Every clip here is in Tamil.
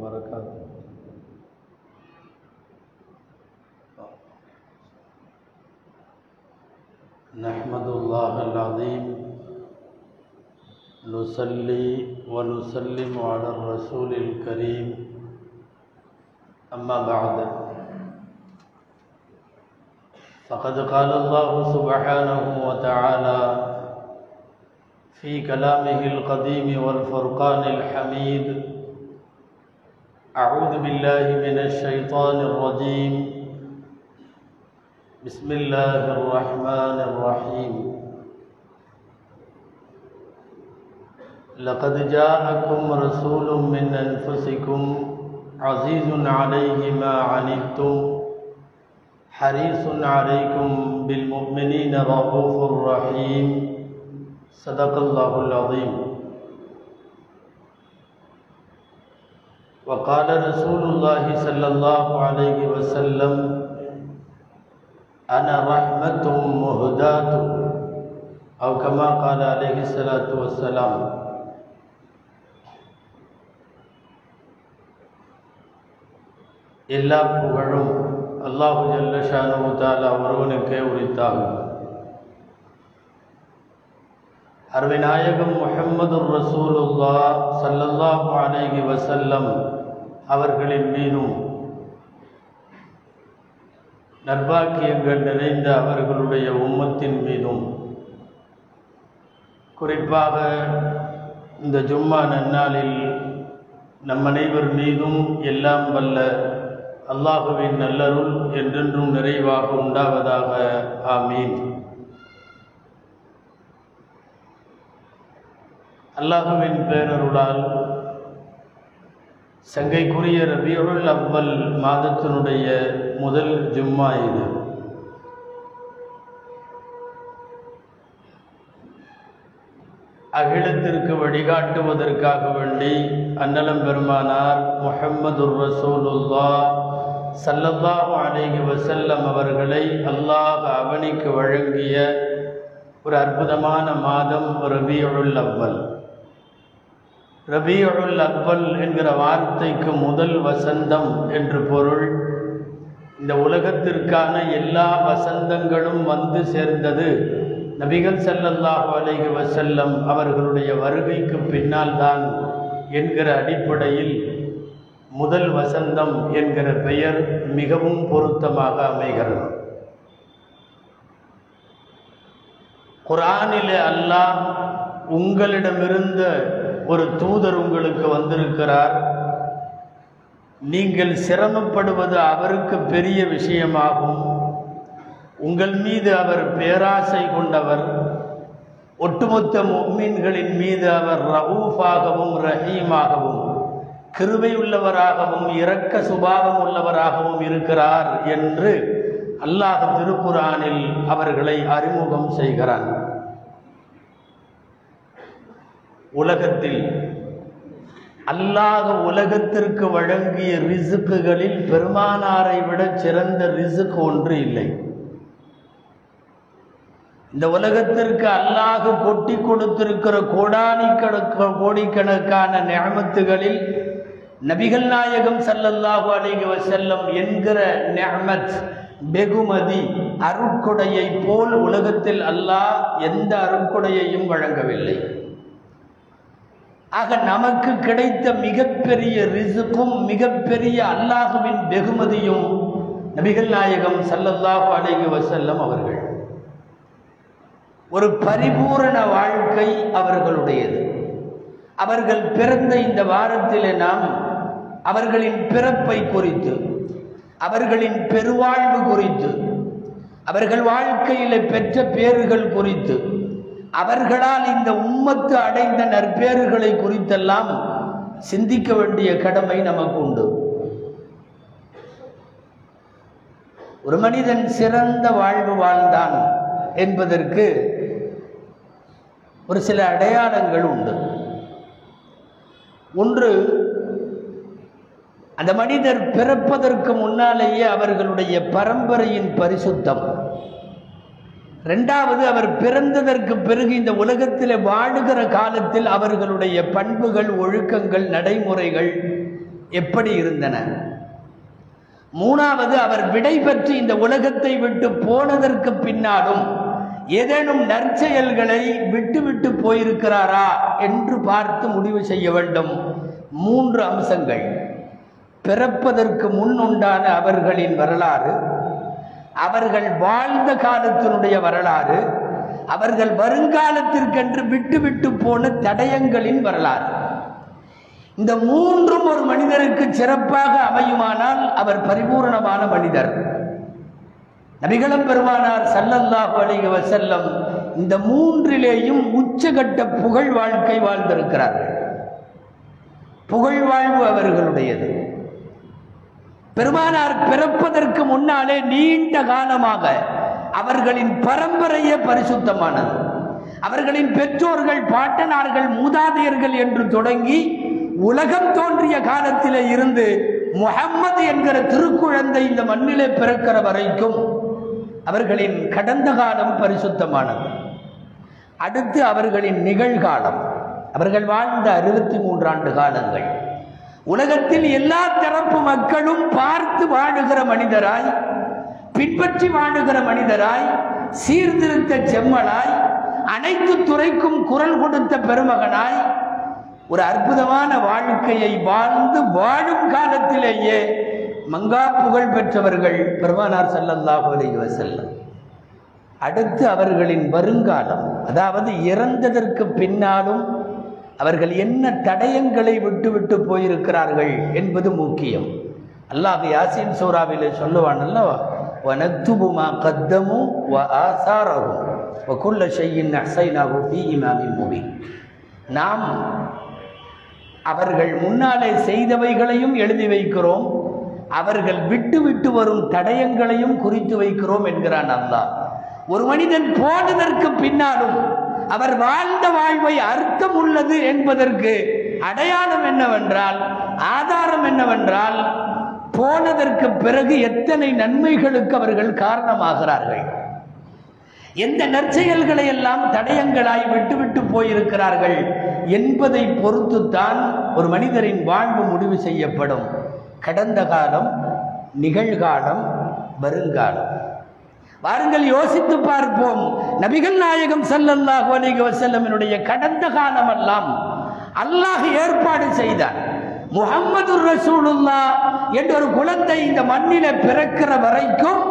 وبركاته. نحمد الله العظيم. نصلي ونسلم على الرسول الكريم. أما بعد. فقد قال الله سبحانه وتعالى في كلامه القديم والفرقان الحميد أعوذ بالله من الشيطان الرجيم. بسم الله الرحمن الرحيم. لقد جاءكم رسول من أنفسكم عزيز عليه ما عنتم حريص عليكم بالمؤمنين رؤوف رحيم. صدق الله العظيم. وقال رسول الله صلى الله عليه وسلم أنا رحمة مهداة أو كما قال عليه الصلاة والسلام எல்லா புகழும் அல்லாஹு ஜல்லஷானு தாலா ஒருவனுக்கே உரித்தாகும் அருவிநாயகம் முஹம்மது ரசூலுல்லா சல்லல்லாஹு அலைஹி வசல்லம் அவர்களின் மீதும் நர்பாக்கியங்கள் நிறைந்த அவர்களுடைய உம்மத்தின் மீதும். குறிப்பாக இந்த ஜும்மா நன்னாளில் நம் அனைவர் மீதும் எல்லாம் வல்ல அல்லாஹுவின் நல்லருள் என்றென்றும் நிறைவாக உண்டாவதாக. ஆமீன். அல்லாஹுவின் பேரருளால் சங்கைக்குரிய ரபியுள் அவ்வல் மாதத்தினுடைய முதல் ஜும்மா இது. அகிலத்திற்கு வழிகாட்டுவதற்காக வேண்டி அன்னலம் பெருமானார் முஹம்மது ரசூலுல்லா சல்லல்லாஹு அலைஹி வசல்லம் அவர்களை அல்லாஹ் அவனிக்கு வழங்கிய ஒரு அற்புதமான மாதம் ரபியுள் அவ்வல். ரபியுல் அக்பல் என்கிற வார்த்தைக்கு முதல் வசந்தம் என்று பொருள். இந்த உலகத்திற்கான எல்லா வசந்தங்களும் வந்து சேர்ந்தது நபிகள் செல்லல்லாஹு அலைஹி வசல்லம் அவர்களுடைய வருகைக்கு பின்னால் தான் என்கிற அடிப்படையில் முதல் வசந்தம் என்கிற பெயர் மிகவும் பொருத்தமாக அமைகிறது. குரானிலே அல்லாஹ் உங்களிடமிருந்த ஒரு தூதர் உங்களுக்கு வந்திருக்கிறார். நீங்கள் சிரமப்படுவது அவருக்கு பெரிய விஷயமாகும். உங்கள் மீது அவர் பேராசை கொண்டவர். ஒட்டுமொத்த மீன்களின் மீது அவர் ரவுஃபாகவும் ரஹீமாகவும் கிருபை உள்ளவராகவும் இரக்க சுபாவம் உள்ளவராகவும் இருக்கிறார் என்று அல்லாஹ் திருக்குறானில் அவர்களை அறிமுகம் செய்கிறான். உலகத்தில் அல்லாஹ் உலகத்திற்கு வழங்கிய ரிசுக்குகளில் பெருமானாரை விட சிறந்த ரிசுக்கு ஒன்று இல்லை. இந்த உலகத்திற்கு அல்லாஹ் கொட்டி கொடுத்திருக்கிற கோடானி கணக்கு கோடிக்கணக்கான நியமத்துகளில் நபிகள் நாயகம் சல்லல்லாஹு அலிக வசல்லம் என்கிற நியமத் வெகுமதி அருட்கொடையை போல் உலகத்தில் அல்லாஹ் எந்த அருட்கொடையையும் வழங்கவில்லை. ஆக நமக்கு கிடைத்த மிகப்பெரிய ரிசுக்கும் மிகப்பெரிய அல்லாஹுவின் வெகுமதியும் நபிகள் நாயகம் சல்லல்லாஹு அலைஹி வசல்லம் அவர்கள். ஒரு பரிபூரண வாழ்க்கை அவர்களுடையது. அவர்கள் பிறந்த இந்த வாரத்திலே நாம் அவர்களின் பிறப்பை குறித்து அவர்களின் பெருவாழ்வு குறித்து அவர்கள் வாழ்க்கையில் பெற்ற பேறுகள் குறித்து அவர்களால் இந்த உம்மத்து அடைந்த நற்பேறுகளை குறித்தெல்லாம் சிந்திக்க வேண்டிய கடமை நமக்கு உண்டு. ஒரு மனிதன் சிறந்த வாழ்வு வாழ்ந்தான் என்பதற்கு ஒரு சில அடையாளங்கள் உண்டு. ஒன்று அந்த மனிதர் பிறப்பதற்கு முன்னாலேயே அவர்களுடைய பரம்பரையின் பரிசுத்தம். ரெண்டாவது அவர் பிறந்ததற்கு பிறகு இந்த உலகத்தில் வாழுகிற காலத்தில் அவர்களுடைய பண்புகள் ஒழுக்கங்கள் நடைமுறைகள் எப்படி இருந்தன? மூணாவது அவர் விடை பெற்று இந்த உலகத்தை விட்டு போனதற்கு பின்னாலும் ஏதேனும் நற்செயல்களை விட்டுவிட்டு போயிருக்கிறாரா என்று பார்த்து முடிவு செய்ய வேண்டும். மூன்று அம்சங்கள். பிறப்பதற்கு முன் உண்டான அவர்களின் வரலாறு. அவர்கள் வாழ்ந்த காலத்தினுடைய வரலாறு அவர்கள் வருங்காலத்திற்கென்று விட்டு விட்டு போன தடயங்களின் வரலாறு. இந்த மூன்றும் ஒரு மனிதருக்கு சிறப்பாக அமையுமானால் அவர் பரிபூரணமான மனிதர். நபிகளம் பெருமானார் சல்லல்லாஹு அலைஹி வசல்லம் இந்த மூன்றிலேயும் உச்சகட்ட புகழ் வாழ்க்கை வாழ்ந்திருக்கிறார்கள். புகழ் வாழ்வு அவர்களுடையது. பெருமானார் பிறப்பதற்கு முன்னாலே நீண்ட காலமாக அவர்களின் பரம்பரையே பரிசுத்தமானது. அவர்களின் பெற்றோர்கள் பாட்டனார்கள் மூதாதையர்கள் என்று தொடங்கி உலகம் தோன்றிய காலத்திலே இருந்து முகம்மது என்கிற திருக்குழந்தை இந்த மண்ணிலே பிறக்கிற வரைக்கும் அவர்களின் கடந்த காலம் பரிசுத்தமானது. அடுத்து அவர்களின் நிகழ்காலம். அவர்கள் வாழ்ந்த அறுபத்தி மூன்றாண்டு காலங்கள். உலகத்தில் எல்லா தரப்பு மக்களும் பார்த்து வாழுகிற மனிதராய் பின்பற்றி வாழுகிற மனிதராய் சீர்திருத்த செம்மலாய் அனைத்து துறைக்கும் குரல் கொடுத்த பெருமகனாய் ஒரு அற்புதமான வாழ்க்கையை வாழ்ந்து வாழும் காலத்திலேயே மங்கா புகழ் பெற்றவர்கள் பெருமானார் ஸல்லல்லாஹு அலைஹி வஸல்லம். அடுத்து அவர்களின் வருங்காலம் அதாவது இறந்ததற்கு பின்னாலும் அவர்கள் என்ன தடயங்களை விட்டுவிட்டு போயிருக்கிறார்கள் என்பது முக்கியம். அல்லாஹ் யாசின் சூறாவில் சொல்லுவானல்ல அல்லவா? வனத்துபுமா கத்தமும் வ ஆசாரவும் வக்குள்ள செய்யின் அசைனாவும் பி இமாமின் மூவி நாம் அவர்கள் முன்னாலே செய்தவைகளையும் எழுதி வைக்கிறோம் அவர்கள் விட்டு விட்டு வரும் தடயங்களையும் குறித்து வைக்கிறோம் என்கிறான் அல்லாஹ். ஒரு மனிதன் போனதற்கு பின்னாலும் அவர் வாழ்ந்த வாழ்வை அர்த்தம் உள்ளது என்பதற்கு அடையாளம் என்னவென்றால் ஆதாரம் என்னவென்றால் போனதற்கு பிறகு எத்தனை நன்மைகளுக்கு அவர்கள் காரணமாகிறார்கள். எந்த நற்செயல்களை எல்லாம் தடயங்களாய் விட்டுவிட்டு போயிருக்கிறார்கள் என்பதை பொறுத்துத்தான் ஒரு மனிதரின் வாழ்வு முடிவு செய்யப்படும். கடந்த காலம் நிகழ்காலம் வருங்காலம். வாருங்கள் யோசித்து பார்ப்போம். நபிகள் நாயகம் ஸல்லல்லாஹு அலைஹி வசல்லமினுடைய கடந்த காலமெல்லாம் அல்லாஹ் ஏற்பாடு செய்தார் முகமது ரசூலுல்லா என்ற ஒரு குழந்தை இந்த மண்ணில பிறக்கிற வரைக்கும்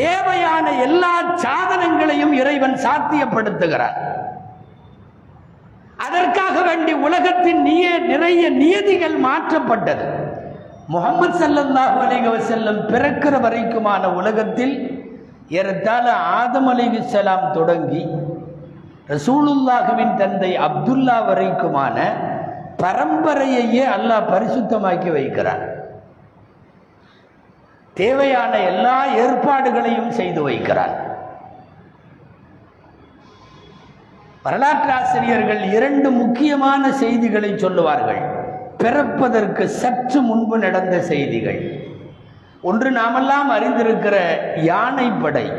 தேவையான எல்லா சாதனங்களையும் இறைவன் சாத்தியப்படுத்துகிறார். அதற்காக வேண்டி உலகத்தின் நிய நிறைய நியதிகள் மாற்றப்பட்டது. முகமது சல்லல்லாஹு அலைஹி வஸல்லம் பிறக்கிற வரைக்குமான உலகத்தில் ஏறத்தாழ ஆதம் அலிவிசலாம் தொடங்கி ரசூலுல்லாஹுவின் தந்தை அப்துல்லா வரைக்குமான பரம்பரையையே அல்லாஹ் பரிசுத்தமாக்கி வைக்கிறான். தேவையான எல்லா ஏற்பாடுகளையும் செய்து வைக்கிறான். வரலாற்றாசிரியர்கள் இரண்டு முக்கியமான செய்திகளை சொல்லுவார்கள். பிறப்பதற்கு சற்று முன்பு நடந்த செய்திகள். ஒன்று நாமெல்லாம் அறிந்திருக்கிற யானைப்படை.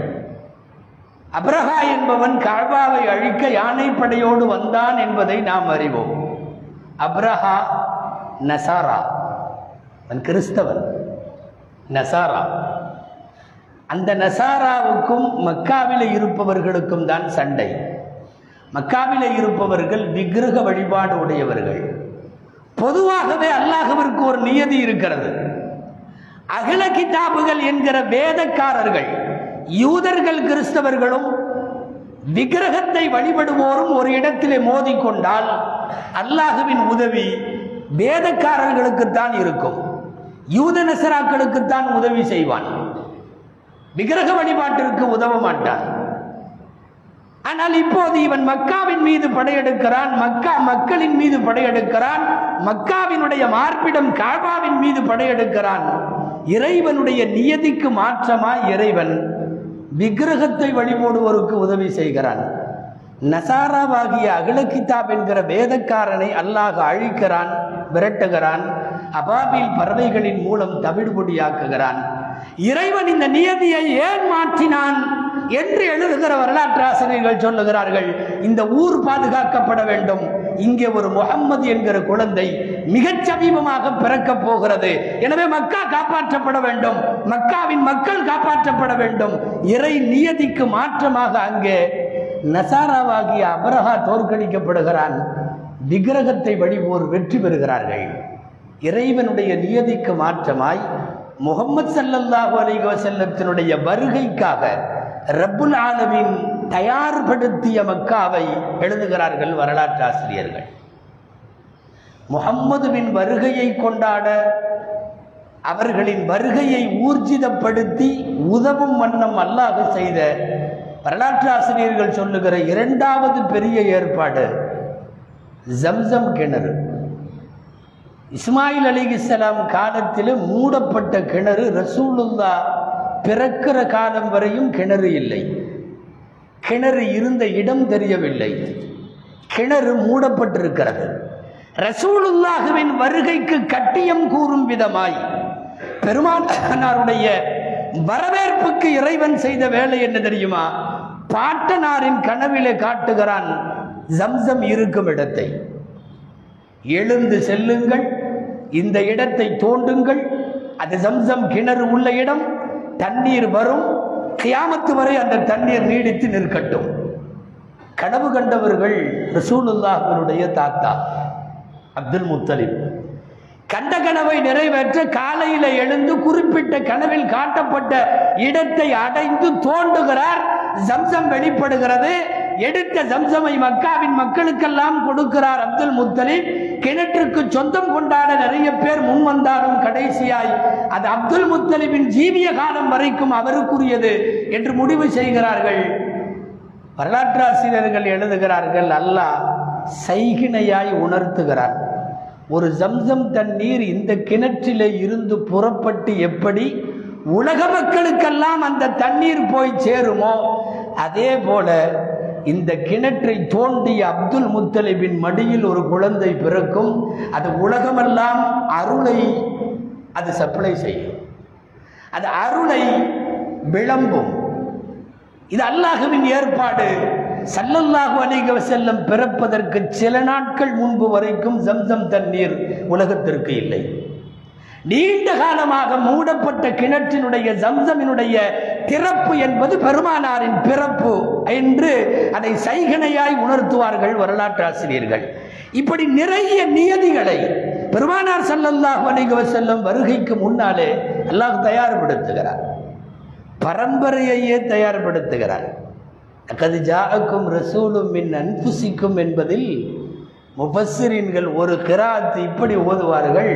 அப்ரஹா என்பவன் காழ்வாவை அழிக்க யானைப்படையோடு வந்தான் என்பதை நாம் அறிவோம். அப்ரஹா நசாரா. அவன் கிறிஸ்தவன். நசாரா. அந்த நசாராவுக்கும் மக்காவிலே இருப்பவர்களுக்கும் தான் சண்டை. மக்காவிலே இருப்பவர்கள் விக்கிரக வழிபாடு உடையவர்கள். பொதுவாகவே அல்லாஹவிற்கு ஒரு நியதி இருக்கிறது. அகில கிதாபுகள் என்கிற வேதக்காரர்கள் யூதர்கள் கிறிஸ்தவர்களும் விக்கிரகத்தை வழிபடுவோரும் ஒரு இடத்திலே மோதிக்கொண்டால் அல்லாஹுவின் உதவி வேதக்காரர்களுக்குத்தான் இருக்கும். யூத நசராக்களுக்குத்தான் உதவி செய்வான். விக்கிரக வழிபாட்டிற்கு உதவ மாட்டான். ஆனால் இப்போது இவன் மக்காவின் மீது படையெடுக்கிறான் மக்கா மக்களின் மீது படையெடுக்கிறான் மக்காவினுடைய மார்பிடம் காபாவின் மீது படையெடுக்கிறான். இறைவனுடைய நியதிக்கு மாற்றமாய் இறைவன் விக்கிரகத்தை வழிபடுவோருக்கு உதவி செய்கிறான். நசாராவாகிய அகில என்கிற வேதக்காரனை அல்லாஹ் அழிக்கிறான் விரட்டுகிறான் அபாபில் பறவைகளின் மூலம் தவிடுபொடியாக்குகிறான் இறைவன் இந்த நியதியை ஏன் மாற்றினான் என்று எழுதுகிற வரலாற்று ஆசிரியர்கள் சொல்லுகிறார்கள் இந்த ஊர் பாதுகாக்கப்பட வேண்டும் இங்கே ஒரு முகம்மது என்கிற குழந்தை மிகச் சமீபமாக பிறக்கப் போகிறது. எனவே மக்கா காப்பாற்றப்பட வேண்டும். மக்காவின் மக்கள் காப்பாற்றப்பட வேண்டும். இறை நியதிக்கு மாற்றமாக அங்கே நசாராவாகிய அபரஹா தோற்கடிக்கப்படுகிறான். விக்கிரகத்தை வழிபோர் வெற்றி பெறுகிறார்கள். இறைவனுடைய நியதிக்கு மாற்றமாய் முகமது சல்லல்லாஹு அலைஹி வருகைக்காக ரப்புல் ஆலமின் தயார்படுத்திய மக்காவை எழுதுகிறார்கள் வரலாற்று ஆசிரியர்கள் முகம்மதுவின் வருகையை கொண்டாட அவர்களின் வருகையை ஊர்ஜிதப்படுத்தி உதவும் வண்ணம் அல்லாஹ் செய்த வரலாற்று ஆசிரியர்கள் சொல்லுகிற இரண்டாவது பெரிய ஏற்பாடு ஜம்சம் கிணறு. இஸ்மாயில் அலிகிஸ்லாம் காலத்தில் மூடப்பட்ட கிணறு ரசூலுல்லா பிறக்கிற காலம் வரையும் கிணறு இல்லை. கிணறு இருந்த இடம் தெரியவில்லை. கிணறு மூடப்பட்டிருக்கிறது. ரசூலுல்லாஹுவின் வருகைக்கு கட்டியம் கூறும் விதமாய் பெருமானாருடைய வரவேற்புக்கு இறைவன் செய்த வேலை என்ன தெரியுமா? பாட்டனாரின் கனவிலே காட்டுகிறான் ஜம்சம் இருக்கும் இடத்தை. எழுந்து செல்லுங்கள் இந்த இடத்தை தோண்டுங்கள் அது ஜம்சம் கிணறு உள்ள இடம் தண்ணீர் வரும். கியாமத்து வரை அந்த தண்ணீர் நீடித்து நிற்கட்டும். கனவு கண்டவர்கள் ரசூலுல்லாஹனுடைய தாத்தா அப்துல் முத்தலிப். கண்ட கனவை நிறைவேற்ற காலையில் எழுந்து குறிப்பிட்ட கனவில் காட்டப்பட்ட இடத்தை அடைந்து தோண்டுகிறார். ஜம்சம் வெளிப்படுகிறது. எடுத்த சம்சமை மக்காவின் மக்களுக்கெல்லாம் கொடுக்கிறார் அப்துல் முத்தலிப் கிணற்றுக்கு சொந்தம் கொண்டாட நிறைய பேர் முன் வந்தாலும் கடைசியாய் அது அப்துல் முத்தலிபின் ஜீவிய காலம் வரைக்கும் அவருக்குரியது என்று முடிவு செய்கிறார்கள். வரலாற்றாசிரியர்கள் எழுதுகிறார்கள் அல்லாஹ் சைகிணையாய் உணர்த்துகிறார். ஒரு ஜம்சம் தண்ணீர் இந்த கிணற்றிலே இருந்து புறப்பட்டு எப்படி உலக மக்களுக்கெல்லாம் அந்த தண்ணீர் போய் சேருமோ? அதே போல இந்த கிணற்றை தோண்டிய அப்துல் முத்தலிபின் மடியில் ஒரு குழந்தை பிறக்கும். அது உலகமெல்லாம் அருளை அது சப்ளை செய்யும். அது அருளை விளம்பும். இது அல்லாஹுவின் ஏற்பாடு. சல்லல்லாஹு அலைஹி செல்லம் பிறப்பதற்கு சில நாட்கள் முன்பு வரைக்கும் ஜம்சம் தண்ணீர் உலகத்திற்கு இல்லை. நீண்ட காலமாக மூடப்பட்ட கிணற்றினுடைய ஜம்சமினுடைய திறப்பு என்பது பெருமானாரின் பிறப்பு என்று அதை சைகனையாய் உணர்த்துவார்கள் வரலாற்று ஆசிரியர்கள். இப்படி நிறைய நியதிகளை பெருமானார் சல்லல்லாஹு அலைஹி செல்லும் வருகைக்கு முன்னாலே அல்லாஹ் தயார்படுத்துகிறார். பரம்பரையையே தயார்படுத்துகிறார். கது ஜாஅக்கும் ரசூலும் மின் அன்புசிக்கும் என்பதில் முபஸ்ஸிரீன்கள் ஒரு கிராத் இப்படி ஓதுவார்கள்.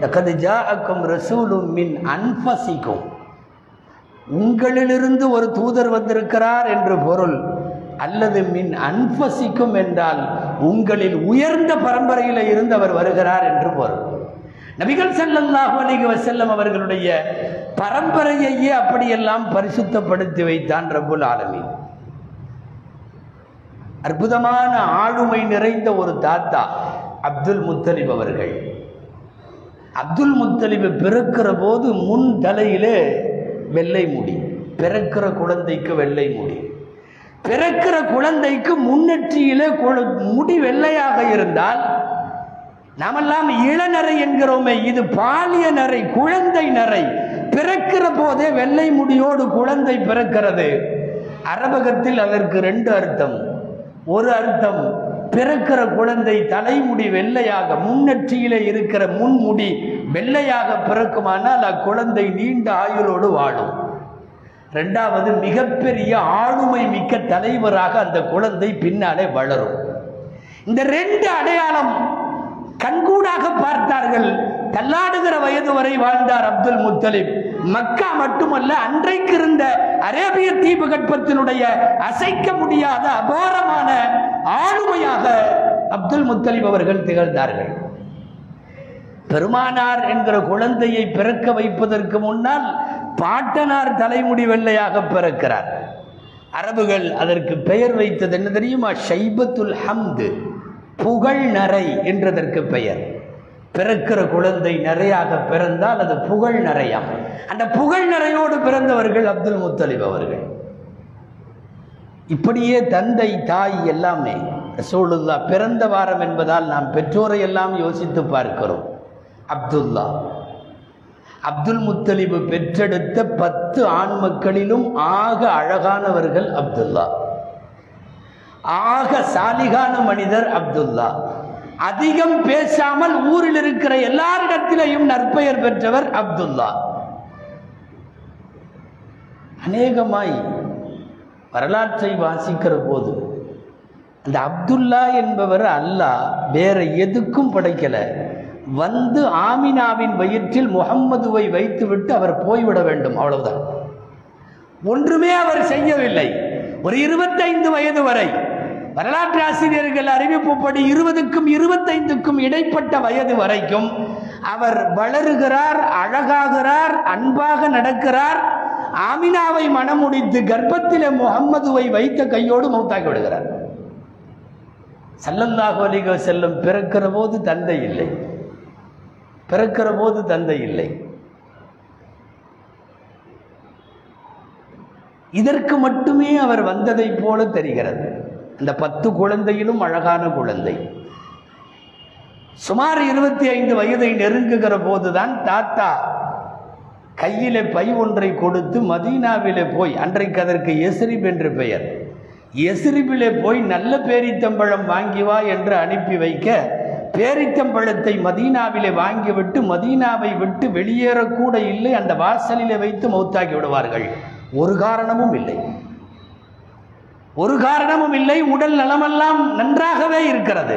அக்கது ஜாஅக்கும் ரசூலும் மின் அன்பசிக்கும் உங்களிலிருந்து ஒரு தூதர் வந்திருக்கிறார் என்று பொருள். அல்லது மின் அன்பசிக்கும் என்றால் உங்களில் உயர்ந்த பரம்பரையில் இருந்து அவர் வருகிறார் என்று பொருள். நபிகள் செல்லல்லாஹு அலிக வஸல்லம் அவர்களுடைய பரம்பரையையே அப்படியெல்லாம் பரிசுத்தப்படுத்தி வைத்தான் ரபுல் ஆலமி அற்புதமான ஆளுமை நிறைந்த ஒரு தாத்தா அப்துல் முத்தலிப் அவர்கள். அப்துல் முத்தலிப் பிறக்கிற போது முன் தலையிலே வெள்ளை முடி பிறக்கிற குழந்தைக்கு வெள்ளை முடி. பிறக்கிற குழந்தைக்கு முன்னெற்றியிலே கொழு- முடி வெள்ளையாக இருந்தால் நாமெல்லாம் இளநரை என்கிறோமே இது பாலிய நரை குழந்தை நரை. பிறக்கிற போதே வெள்ளை முடியோடு குழந்தை பிறக்கிறது. அரபகத்தில் அதற்கு ரெண்டு அர்த்தம். ஒரு அர்த்தம். பிறக்கிற குழந்தை தலைமுடி வெள்ளையாக முன்னெற்றியிலே இருக்கிற முன்முடி வெள்ளையாக பிறக்குமானால் அக்குழந்தை நீண்ட ஆயுளோடு வாழும். ரெண்டாவது மிகப்பெரிய ஆளுமை மிக்க தலைவராக அந்த குழந்தை பின்னாலே வளரும். இந்த ரெண்டு அடையாளம் கண்கூடாக பார்த்தார்கள். தள்ளாடுகிற வயது வரை வாழ்ந்தார் அப்துல் முத்தலிப். மக்கா மட்டுமல்ல அன்றைக்கு இருந்த அரேபிய தீபகற்பத்தினுடைய அசைக்க முடியாத அபாரமான ஆளுமையாக அப்துல் முத்தலிப் அவர்கள் திகழ்ந்தார்கள். பெருமானார் என்கிற குழந்தையை பிறக்க வைப்பதற்கு முன்னால் பாட்டனார் தலைமுடி வெள்ளையாக பிறக்கிறார். அரபுகள் அதற்கு பெயர் வைத்தது என்ன தெரியுமா? ஷைபத்துல் ஹம்து. புகழ் நரை என்றதற்கு பெயர். பிறக்கிற குழந்தை நிறையாக பிறந்தால் அது புகழ் நரையாம் அந்த புகழ் நரையோடு பிறந்தவர்கள் அப்துல் முத்தலிப் அவர்கள். இப்படியே தந்தை தாய் எல்லாமே ரசூலுல்லா பிறந்த வாரம் என்பதால் நாம் பெற்றோரை எல்லாம் யோசித்து பார்க்கிறோம். அப்துல்லா. அப்துல் முத்தலிபு பெற்றெடுத்த பத்து ஆண் மக்களிலும் ஆக அழகானவர்கள் அப்துல்லா. ஆக சாலிகான மனிதர் அப்துல்லா. அதிகம் பேசாமல் ஊரில் இருக்கிற எல்லாரிடத்திலையும் நற்பெயர் பெற்றவர் அப்துல்லா. அநேகமாய் வரலாற்றை வாசிக்கிற போது அந்த அப்துல்லா என்பவர் அல்லாஹ் வேற எதுக்கும் படைக்கல. வந்து ஆமினாவின் வயிற்றில் முகம்மதுவை வைத்துவிட்டு அவர் போய்விட வேண்டும் அவ்வளவுதான். ஒன்றுமே அவர் செய்யவில்லை. ஒரு இருபத்தைந்து வயது வரை வரலாற்று ஆசிரியர்கள் அறிவிப்புப்படி இருபதுக்கும் இருபத்தைந்துக்கும் இடைப்பட்ட வயது வரைக்கும் அவர் வளருகிறார் அழகாகிறார் அன்பாக நடக்கிறார். ஆமினாவை மனமுடித்து கர்ப்பத்திலே முகம்மதுவை வைத்த கையோடு மௌத்தாக்கி விடுகிறார். சல்லல்லாஹு அலைஹி செல்லும் பிறக்கிற போது தந்தை இல்லை. பிறக்கிற போது தந்தை இல்லை. இதற்கு மட்டுமே அவர் வந்ததைப் போல தெரிகிறது. அந்த பத்து குழந்தையிலும் அழகான குழந்தை. சுமார் இருபத்தி ஐந்து வயதை நெருங்குகிற போதுதான் தாத்தா கையிலே பை ஒன்றை கொடுத்து மதீனாவிலே போய் அன்றைக்கு அதற்கு எஸ்ரிப் என்று பெயர். எஸ்ரிபிலே போய் நல்ல பேரித்தம்பழம் வாங்கி வா என்று அனுப்பி வைக்க பேரித்தம்பழத்தை மதீனாவிலே வாங்கிவிட்டு மதீனாவை விட்டு வெளியேறக்கூட இல்லை அந்த வாசலிலே வைத்து மௌத்தாக்கி விடுவார்கள். ஒரு காரணமும் இல்லை. ஒரு காரணமும் இல்லை உடல் நலமெல்லாம் நன்றாகவே இருக்கிறது.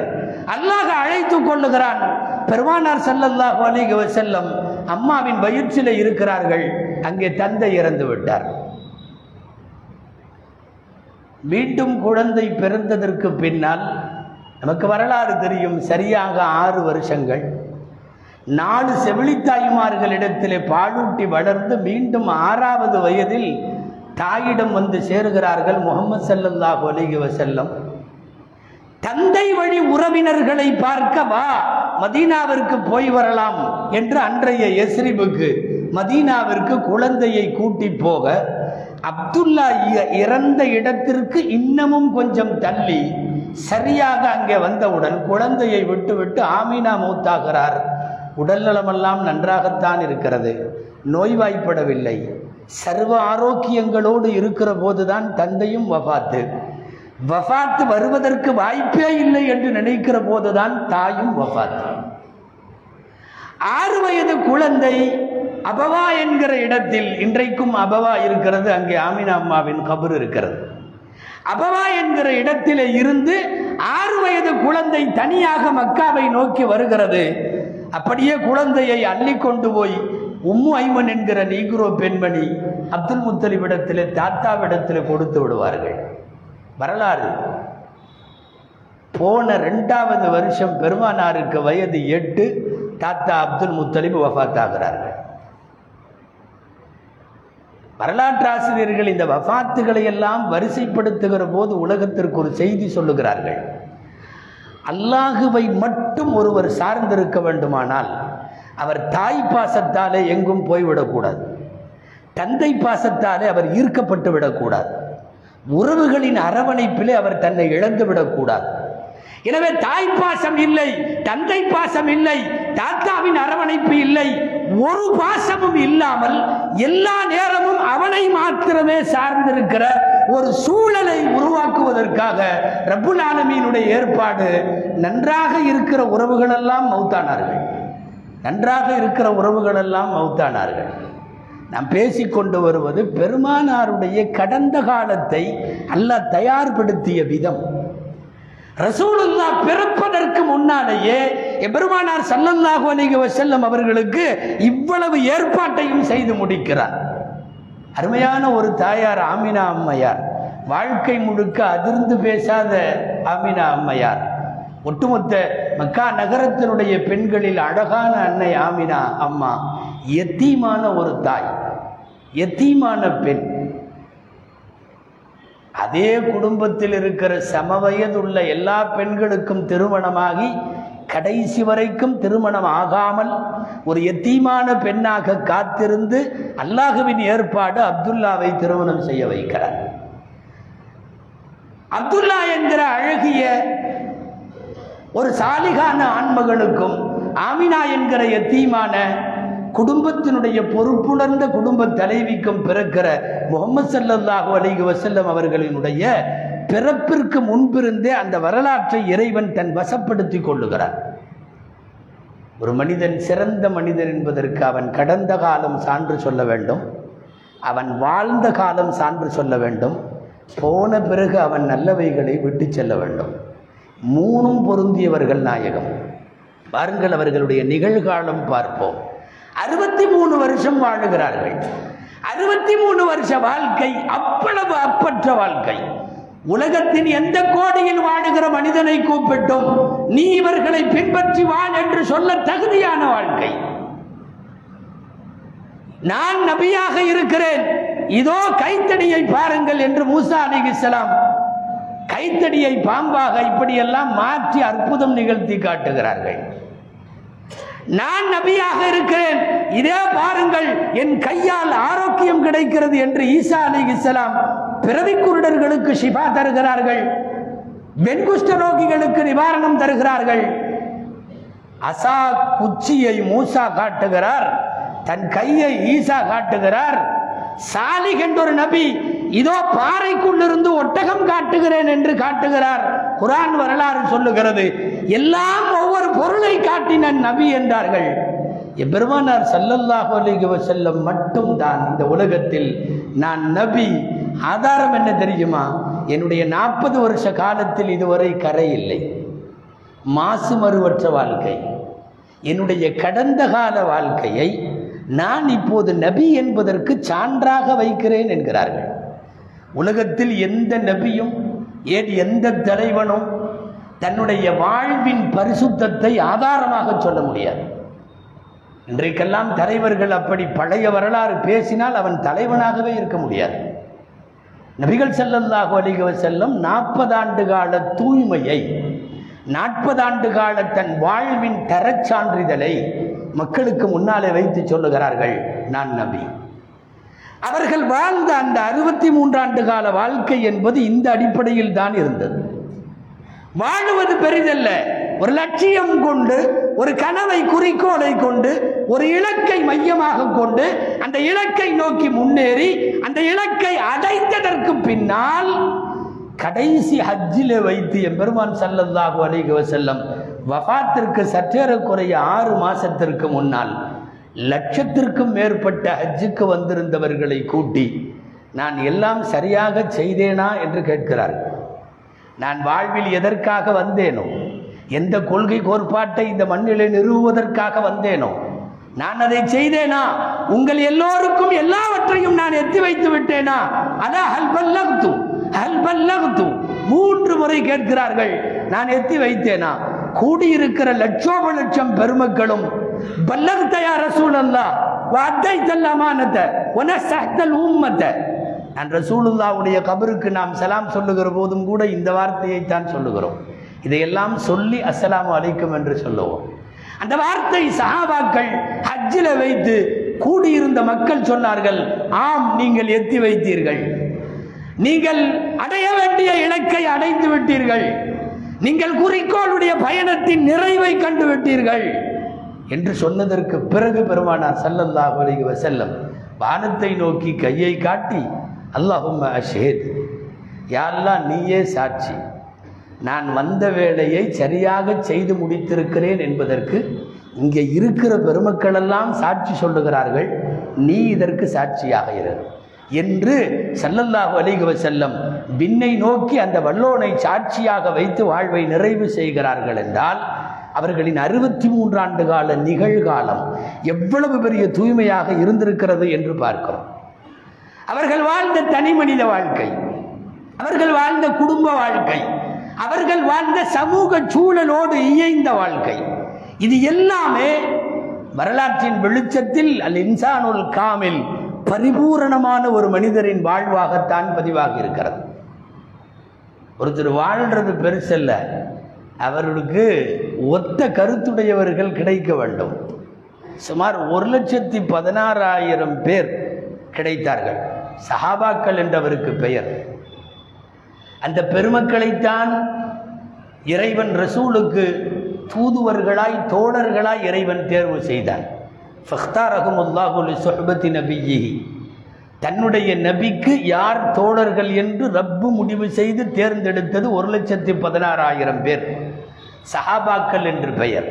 அல்லாஹ் அழைத்து கொள்ளுகிறான் பெருமானார் ஸல்லல்லாஹு அலிக செல்லம் அம்மாவின் வயிற்றில் இருக்கிறார்கள் அங்கே தந்தை இறந்து விட்டார். மீண்டும் குழந்தை பிறந்ததற்கு பின்னால் நமக்கு வரலாறு தெரியும் சரியாக ஆறு வருஷங்கள். நாலு செவிலித்தாய்மார்களிடத்திலே பாலூட்டி வளர்ந்து மீண்டும் ஆறாவது வயதில் தாயிடம் வந்து சேருகிறார்கள் முகமது ஸல்லல்லாஹு அலிகுவ செல்லம் தந்தை வழி உறவினர்களை பார்க்க வா மதீனாவிற்கு போய் வரலாம் என்று அன்றைய எஸ்ரிபுக்கு மதீனாவிற்கு குழந்தையை கூட்டி போக அப்துல்லா இறந்த இடத்திற்கு இன்னமும் கொஞ்சம் தள்ளி சரியாக அங்கே வந்தவுடன் குழந்தையை விட்டுவிட்டு ஆமீனா மூத்தாகிறார். உடல்நலமெல்லாம் நன்றாகத்தான் இருக்கிறது. நோய்வாய்ப்படவில்லை. சர்வ ஆரோக்கியங்களோடு இருக்கிற போதுதான் தந்தையும் வஃபாத்து வஃபாத்து வருவதற்கு வாய்ப்பே இல்லை என்று நினைக்கிற போதுதான் தாயும் வஃபாத்து ஆறு வயது குழந்தை அபவா என்கிற இடத்தில் இன்றைக்கும் அபவா இருக்கிறது அங்கே ஆமினா அம்மாவின் கபர் இருக்கிறது. அபவா என்கிற இடத்திலே இருந்து ஆறு வயது குழந்தை தனியாக மக்காவை நோக்கி வருகிறது. அப்படியே குழந்தையை அள்ளி கொண்டு போய் உம்மு ஐமன் என்கிற நீக்ரோ பெண்மணி அப்துல் முத்தலிவிடத்திலே தாத்தாவிடத்தில் கொடுத்து விடுவார்கள். வரலாறு. போன ரெண்டாவது வருஷம் பெருமானாருக்கு வயது எட்டு தாத்தா அப்துல் முத்தலிப் வஃபாத்தாகிறார்கள் வரலாற்று ஆசிரியர்கள் இந்த வஃத்துகளை எல்லாம் வரிசைப்படுத்துகிற போது உலகத்திற்கு ஒரு செய்தி சொல்லுகிறார்கள். அல்லாஹுவை மட்டும் ஒருவர் சார்ந்திருக்க வேண்டுமானால் அவர் தாய் பாசத்தாலே எங்கும் போய்விடக்கூடாது தந்தை பாசத்தாலே அவர் ஈர்க்கப்பட்டு விடக்கூடாது. உறவுகளின் அரவணைப்பிலே அவர் தன்னை இழந்து விடக்கூடாது. எனவே தாய் பாசம் இல்லை தந்தை பாசம் இல்லை தாத்தாவின் அரவணைப்பு இல்லை ஒரு பாசமும் இல்லாமல் எல்லா நேரமும் அவனை மாத்திரமே சார்ந்திருக்கிற ஒரு சூழலை உருவாக்குவதற்காக ரபுல் ஆலமீனுடைய ஏற்பாடு நன்றாக இருக்கிற உறவுகளெல்லாம் மௌத்தானார்கள். நன்றாக இருக்கிற உறவுகளெல்லாம் மௌத்தானார்கள் நாம் பேசி கொண்டு வருவது பெருமானாருடைய கடந்த காலத்தை அல்ல தயார்படுத்திய விதம். ரசூலுல்லா பிறப்பதற்கு முன்னாலேயே எபெருமானார் ஸல்லல்லாஹு அலைஹி செல்லும் அவர்களுக்கு இவ்வளவு ஏற்பாட்டையும் செய்து முடிக்கிறார். அருமையான ஒரு தாயார் ஆமினா அம்மையார். வாழ்க்கை முழுக்க அதிர்ந்து பேசாத ஆமினா அம்மையார். ஒட்டுமொத்த மக்கா நகரத்தினுடைய பெண்களில் அழகான அன்னை ஆமினா அம்மா எத்தீமான ஒரு தாய் எத்தீமான பெண். அதே குடும்பத்தில் இருக்கிற சமவயதுள்ள எல்லா பெண்களுக்கும் திருமணமாகி கடைசி வரைக்கும் திருமணம் ஆகாமல் ஒரு எத்தீமான பெண்ணாக காத்திருந்து அல்லாஹுவின் ஏற்பாடு அப்துல்லாவை திருமணம் செய்ய வைக்கிறார். அப்துல்லா என்கிற அழகிய ஒரு சாலிகான ஆண்மகனுக்கும் ஆமினா என்கிற எத்தீமான குடும்பத்தினுடைய பொறுப்புணர்ந்த குடும்ப தலைவிக்கும் பிறக்கிற முகமது சல்லாஹூ அலிகு வசல்லம் அவர்களினுடைய பிறப்பிற்கு முன்பிருந்தே அந்த வரலாற்றை இறைவன் தன் வசப்படுத்திக் கொள்ளுகிறார் ஒரு மனிதன் சிறந்த மனிதன் என்பதற்கு அவன் கடந்த காலம் சான்று சொல்ல வேண்டும். அவன் வாழ்ந்த காலம் சான்று சொல்ல வேண்டும். போன பிறகு அவன் நல்லவைகளை விட்டு செல்ல வேண்டும். மூணும் பொருந்தியவர்கள் நாயகம். பாருங்கள் அவர்களுடைய நிகழ்காலம் பார்ப்போம். அறுபத்தி மூணு வருஷம் வாழுகிறார்கள். அறுபத்தி மூணு வருஷ வாழ்க்கை அவ்வளவு அப்பற்ற வாழ்க்கை. உலகத்தின் எந்த கோடியில் வாழுகிற மனிதனை கூப்பிட்டும் நீ இவர்களை பின்பற்றி வாழ் என்று சொல்ல தகுதியான வாழ்க்கை. நான் நபியாக இருக்கிறேன். இதோ கைத்தடியை பாருங்கள் என்று மூசா அலிகிஸ்லாம் கைத்தடியை பாம்பாக இப்படியெல்லாம் மாற்றி அற்புதம் நிகழ்த்தி காட்டுகிறார்கள். நான் நபியாக இருக்கிறேன். இதே பாருங்கள் என் கையால் ஆரோக்கியம் கிடைக்கிறது என்று ஈசா அலி இஸ்லாம் பிறவி குருடர்களுக்கு ஷிஃபா தருகிறார்கள். வெண்குஷ்ட ரோகிகளுக்கு நிவாரணம் தருகிறார்கள். அசா குச்சியை மூசா காட்டுகிறார். தன் கையை ஈசா காட்டுகிறார். சாலிக் என்றொரு நபி இதோ பாறைக்குள்ளிருந்து ஒட்டகம் காட்டுகிறேன் என்று காட்டுகிறார். குரான் வரலாறு சொல்லுகிறது. எல்லாம் ஒவ்வொரு பொருளை காட்டின நபி என்றார்கள். எபெருமானார் ஸல்லல்லாஹு அலைஹி மட்டும் மட்டும்தான் இந்த உலகத்தில். நான் நபி. ஆதாரம் என்ன தெரியுமா? என்னுடைய நாற்பது வருஷ காலத்தில் இதுவரை கரை இல்லை. மாசு மறுவற்ற வாழ்க்கை. என்னுடைய கடந்த கால வாழ்க்கையை நான் இப்போது நபி என்பதற்கு சான்றாக வைக்கிறேன் என்கிறார்கள். உலகத்தில் எந்த நபியும் ஏன் எந்த தலைவனும் தன்னுடைய வாழ்வின் பரிசுத்தத்தை ஆதாரமாக சொல்ல முடியாது. இன்றைக்கெல்லாம் தலைவர்கள் அப்படி பழைய வரலாறு பேசினால் அவன் தலைவனாகவே இருக்க முடியாது. நபிகள் செல்லல்லாஹு அலைஹி செல்லும் நாற்பது ஆண்டு கால தூய்மையை நாற்பது ஆண்டு கால தன் வாழ்வின் தரச் சான்றிதழை மக்களுக்கு முன்னாலே வைத்து சொல்லுகிறார்கள் நான் நபி. அவர்கள் வாழ்ந்த அந்த அறுபத்தி மூன்றாண்டு கால வாழ்க்கை என்பது இந்த அடிப்படையில் தான் இருந்தது. வாழுவது பெரிதல்ல. ஒரு லட்சியம் கொண்டு ஒரு கனவை குறிக்கோளை கொண்டு ஒரு இலக்கை மையமாக கொண்டு அந்த இலக்கை நோக்கி முன்னேறி அந்த இலக்கை அடைந்ததற்கு பின்னால் கடைசி ஹஜ்ஜிலே வைத்து எம்பெருமான் ஸல்லல்லாஹு அலைஹி வஸல்லம் வஃபாத்திற்கு சற்றேறக்குறைய ஆறு மாசத்திற்கு முன்னால் லட்சத்திற்கும் மேற்பட்ட ஹஜ்ஜுக்கு வந்திருந்தவர்களை கூட்டி நான் எல்லாம் சரியாக செய்தேனா? என்று கேட்கிறார். நான் வாழ்வில் எதற்காக வந்தேனோ எந்த கொள்கை கோட்பாட்டை இந்த மண்ணிலே நிறுவுவதற்காக வந்தேனோ நான் அதை செய்தேனா? உங்கள் எல்லோருக்கும் எல்லாவற்றையும் நான் எத்தி வைத்து விட்டேனா? அதான் ஹல்பல்லகுத்து ஹல்பல்லகுத்து மூன்று முறை கேட்கிறார்கள் நான் எத்தி வைத்தேனா? கூடியிருக்கிற லட்சோப லட்சம் பெருமக்களும் பல்லகுத்தையா ரசூலல்லா வாத்தை தல்லமானத்தை உன சஹ்தல் உம்மத்தை நான் ரசூலுல்லாவுடைய கபருக்கு நாம் சலாம் சொல்லுகிற போதும் கூட இந்த வார்த்தையை தான் சொல்லுகிறோம் இதையெல்லாம் சொல்லி அஸ்லாம் அலைக்கும் என்று சொல்லுவோம் அந்த வார்த்தை சஹாபாக்கள் ஹஜ்ஜில் வைத்து கூடியிருந்த மக்கள் சொன்னார்கள் ஆம் நீங்கள் எத்தி வைத்தீர்கள் நீங்கள் அடைய வேண்டிய இலக்கை அடைந்து விட்டீர்கள் நீங்கள் குறிக்கோளுடைய பயணத்தின் நிறைவை கண்டு விட்டீர்கள் என்று சொன்னதற்கு பிறகு பெருமானார் சல்லல்லாஹ் அலைஹி செல்லம் வானத்தை நோக்கி கையை காட்டி அல்லாஹும் அஷேத் யாரெல்லாம் நீயே சாட்சி. நான் வந்த வேலையை சரியாக செய்து முடித்திருக்கிறேன் என்பதற்கு இங்கே இருக்கிற பெருமக்களெல்லாம் சாட்சி சொல்லுகிறார்கள். நீ இதற்கு சாட்சியாக இரு. என்று ஸல்லல்லாஹு அலைஹி செல்லம் விண்ணை நோக்கி அந்த வல்லோனை சாட்சியாக வைத்து வாழ்வை நிறைவு செய்கிறார்கள் என்றால் அவர்களின் அறுபத்தி மூன்றாண்டு கால நிகழ்காலம் எவ்வளவு பெரிய தூய்மையாக இருந்திருக்கிறது என்று பார்க்கிறோம். அவர்கள் வாழ்ந்த தனி மனித வாழ்க்கை அவர்கள் வாழ்ந்த குடும்ப வாழ்க்கை அவர்கள் வாழ்ந்த சமூக சூழலோடு இயைந்த வாழ்க்கை. இது எல்லாமே வரலாற்றின் வெளிச்சத்தில் அல் இன்சானுல் காமில் பரிபூரணமான ஒரு மனிதரின் வாழ்வாகத்தான் பதிவாகி இருக்கிறது. ஒருத்தர் வாழ்றது பெருசல்ல அவர்களுக்கு ஒத்த கருத்துடையவர்கள் கிடைக்க வேண்டும். சுமார் ஒரு லட்சத்தி பதினாறாயிரம் பேர் கிடைத்தார்கள். சஹாபாக்கள் என்றவருக்கு பெயர். அந்த பெருமக்களைத்தான் இறைவன் ரசூலுக்கு தூதுவர்களாய் தோழர்களாய் இறைவன் தேர்வு செய்தான் ஃபஹ்தாரகுமுல்லாஹுல் சொஹபத்தி நபியிஹி தன்னுடைய நபிக்கு யார் தோழர்கள் என்று ரப்பு முடிவு செய்து தேர்ந்தெடுத்தது ஒரு லட்சத்தி பதினாறாயிரம் பேர். சஹாபாக்கள் என்று பெயர்.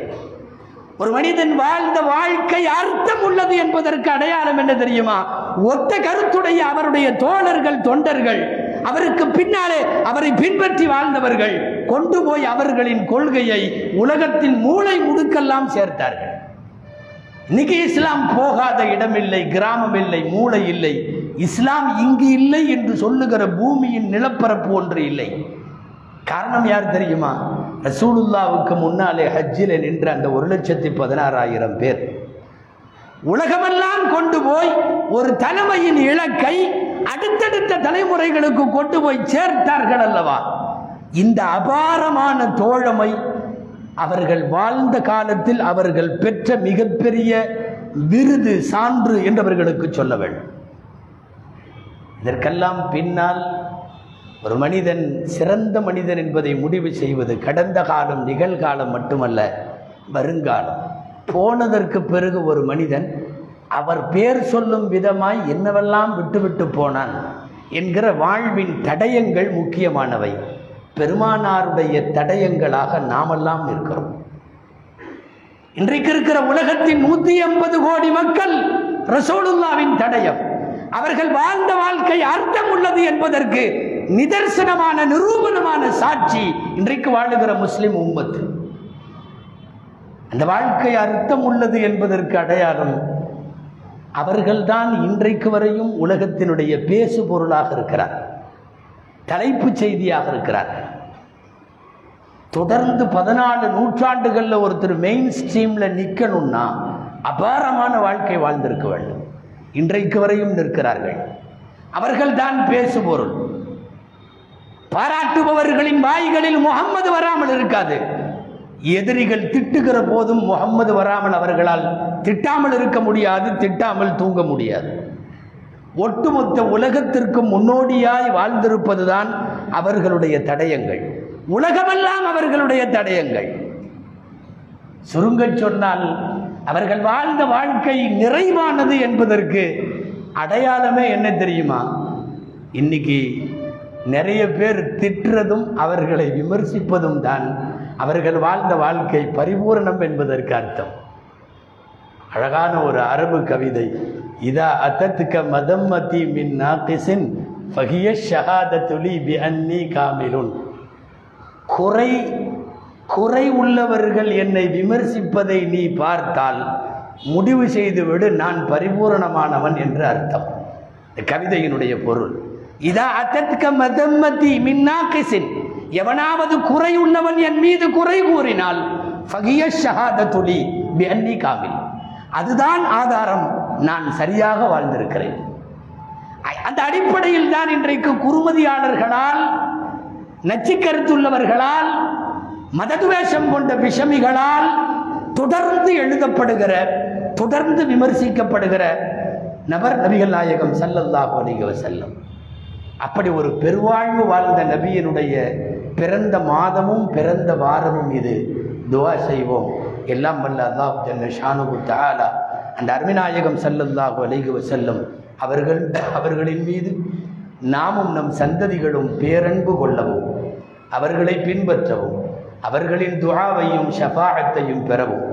ஒரு மனிதன் வாழ்ந்த வாழ்க்கை அர்த்தம் உள்ளது என்பதற்கு அடையாளம் என்ன தெரியுமா? ஒத்த கருத்துடைய அவருடைய தோழர்கள் தொண்டர்கள் அவருக்கு பின்னாலே அவரை பின்பற்றி வாழ்ந்தவர்கள் கொண்டு போய் அவர்களின் கொள்கையை உலகத்தின் மூளை முடுக்கெல்லாம் சேர்த்தார்கள். இன்னைக்கு இஸ்லாம் போகாத இடம் இல்லை கிராமம் இல்லை மூளை இல்லை. இஸ்லாம் இங்கு இல்லை என்று சொல்லுகிற பூமியின் நிலப்பரப்பு ஒன்று இல்லை. காரணம் யார் தெரியுமா? ரசூலுல்லாவுக்கு முன்னாலே ஹஜ்ஜில் நின்ற அந்த ஒரு லட்சத்தி பதினாறாயிரம் பேர். உலகமெல்லாம் கொண்டு போய் ஒரு தலைமையின் இலக்கை அடுத்தடுத்த தலைமுறைகளுக்கு கொண்டு போய் சேர்த்தார்கள் அல்லவா? இந்த அபாரமான தோழமை அவர்கள் வாழ்ந்த காலத்தில் அவர்கள் பெற்ற மிகப்பெரிய விருது சான்று என்றவர்களுக்கு சொல்ல வேண்டும். இதற்கெல்லாம் பின்னால் ஒரு மனிதன் சிறந்த மனிதன் என்பதை முடிவு செய்வது கடந்த காலம் நிகழ்காலம் மட்டுமல்ல வருங்காலம். போனதற்கு பிறகு ஒரு மனிதன் அவர் பேர் சொல்லும் விதமாய் என்னவெல்லாம் விட்டுவிட்டு போனான் என்கிற வாழ்வின் தடயங்கள் முக்கியமானவை. பெருமானாருடைய தடயங்களாக நாமெல்லாம் இருக்கிறோம். இன்றைக்கு இருக்கிற உலகத்தின் நூற்றி எண்பது கோடி மக்கள் ரசோலுல்லாவின் தடயம். அவர்கள் வாழ்ந்த வாழ்க்கை அர்த்தம் உள்ளது என்பதற்கு நிதர்சனமான நிரூபணமான சாட்சி இன்றைக்கு வாழுகிற முஸ்லிம் உம்மத்து. அந்த வாழ்க்கை அர்த்தம் உள்ளது என்பதற்கு அடையாளம் அவர்கள்தான் இன்றைக்கு வரையும் உலகத்தினுடைய பேசு பொருளாக இருக்கிறார். தலைப்பு செய்தியாக இருக்கிறார். தொடர்ந்து பதினாலு நூற்றாண்டுகளில் ஒருத்தர் மெயின் ஸ்ட்ரீமில் நிற்கணும்னா அபாரமான வாழ்க்கை வாழ்ந்திருக்க வேண்டும். இன்றைக்கு வரையும் நிற்கிறார்கள். அவர்கள்தான் பேசுபொருள். பாராட்டுபவர்களின் வாய்களில் முகம்மது வராமல் இருக்காது. எதிரிகள் திட்டுகிற போதும் முகம்மது வராமல் அவர்களால் திட்டாமல் இருக்க முடியாது திட்டாமல் தூங்க முடியாது. ஒட்டுமொத்த உலகத்திற்கு முன்னோடியாய் வாழ்ந்திருப்பதுதான் அவர்களுடைய தடயங்கள். உலகமெல்லாம் அவர்களுடைய தடயங்கள். சுருங்கச் சொன்னால் அவர்கள் வாழ்ந்த வாழ்க்கை நிறைவானது என்பதற்கு அடையாளமே என்ன தெரியுமா? இன்னைக்கு நிறைய பேர் திட்டுறதும் அவர்களை விமர்சிப்பதும் தான். அவர்கள் வாழ்ந்த வாழ்க்கை பரிபூரணம் என்பதற்கு அர்த்தம். அழகான ஒரு அரபு கவிதை. இதா அத்தத்துக்க மதம்மதி மின் நாத்திசின் ஃபகிய ஷஹாதத்துலி பி அன்னி காமிலுன். குறை குறை உள்ளவர்கள் என்னை விமர்சிப்பதை நீ பார்த்தால் முடிவு செய்துவிடு நான் பரிபூரணமானவன் என்று அர்த்தம். இந்த கவிதையினுடைய பொருள். இதா அத்தத்க மதம்மதி மின்னாக்கிசின். எவனாவது குறை உள்ளவன் என் மீது குறை கூறினால் ஃபகிய ஷஹாதத்துலி பி அன்னி காமில் அதுதான் ஆதாரம். நான் சரியாக வாழ்ந்திருக்கிறேன். அந்த அடிப்படையில் தான் இன்றைக்கு குறுமதியாளர்களால் நச்சுக்கருத்துள்ளவர்களால் மததுவேஷம் கொண்ட விஷமிகளால் தொடர்ந்து எழுதப்படுகிற தொடர்ந்து விமர்சிக்கப்படுகிற நபர் நபிகள் நாயகம் சல்லல்லாஹு அலைஹி செல்லம் அப்படி ஒரு பெருவாழ்வு வாழ்ந்த நபியினுடைய பிறந்த மாதமும் பிறந்த வாரமும் இது. துவா செய்வோம். எல்லாம் வல்ல அல்லாஹ் ஜல்ல ஷானுகு தஆலா. அந்த அருமிநாயகம் சல்லல்லாஹு அலைஹி செல்லும் அவர்கள் அவர்களின் மீது நாமும் நம் சந்ததிகளும் பேரன்பு கொள்ளவும் அவர்களை பின்பற்றவும் அவர்களின் துவாவையும் ஷஃபாஅத்தையும் பெறவும்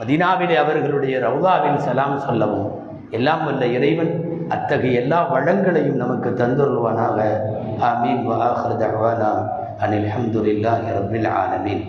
மதினாவிலே அவர்களுடைய ரவுதாவில் சலாம் சொல்லவும் எல்லாம் வல்ல இறைவன் அத்தகைய எல்லா வளங்களையும் நமக்கு தந்துருவானாக ஆமீன். வாஹர் தஹ்வானா. அனில் ஹம்துலில்லாஹி ரபில் ஆலமீன்.